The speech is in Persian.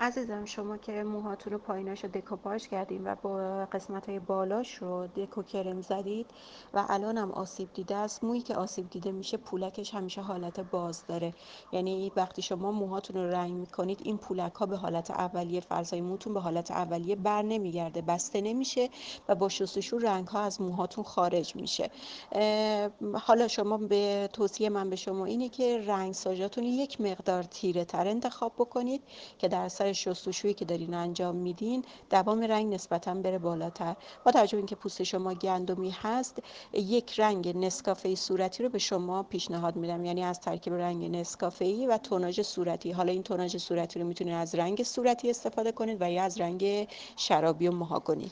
عزیزم شما که موهاتون رو پاییناش رو دکوپاژ کردین و با قسمت های بالاش رو دکو کرم زدید و الان هم آسیب دیده است. مویی که آسیب دیده میشه پولکش همیشه حالت باز داره. یعنی وقتی شما موهاتون رو رنگ می‌کنید این پولک ها به حالت اولیه فرزای موتون به حالت اولیه بر نمیگرده بسته نمیشه و با شستشو رنگ ها از موهاتون خارج میشه. حالا شما به توصیه من به شما اینه که رنگ ساجاتون یک مقدار تیره تر انتخاب بکنید که در اثر شستشویی که دارین انجام میدین دوام رنگ نسبتا بره بالاتر. با توجه اینکه پوست شما گندمی هست یک رنگ نسکافه صورتی رو به شما پیشنهاد میدم. یعنی از ترکیب رنگ نسکافه ای و توناژ صورتی. حالا این توناژ صورتی رو می‌تونید از رنگ صورتی استفاده کنید و یا از رنگ شرابی و مهاگونی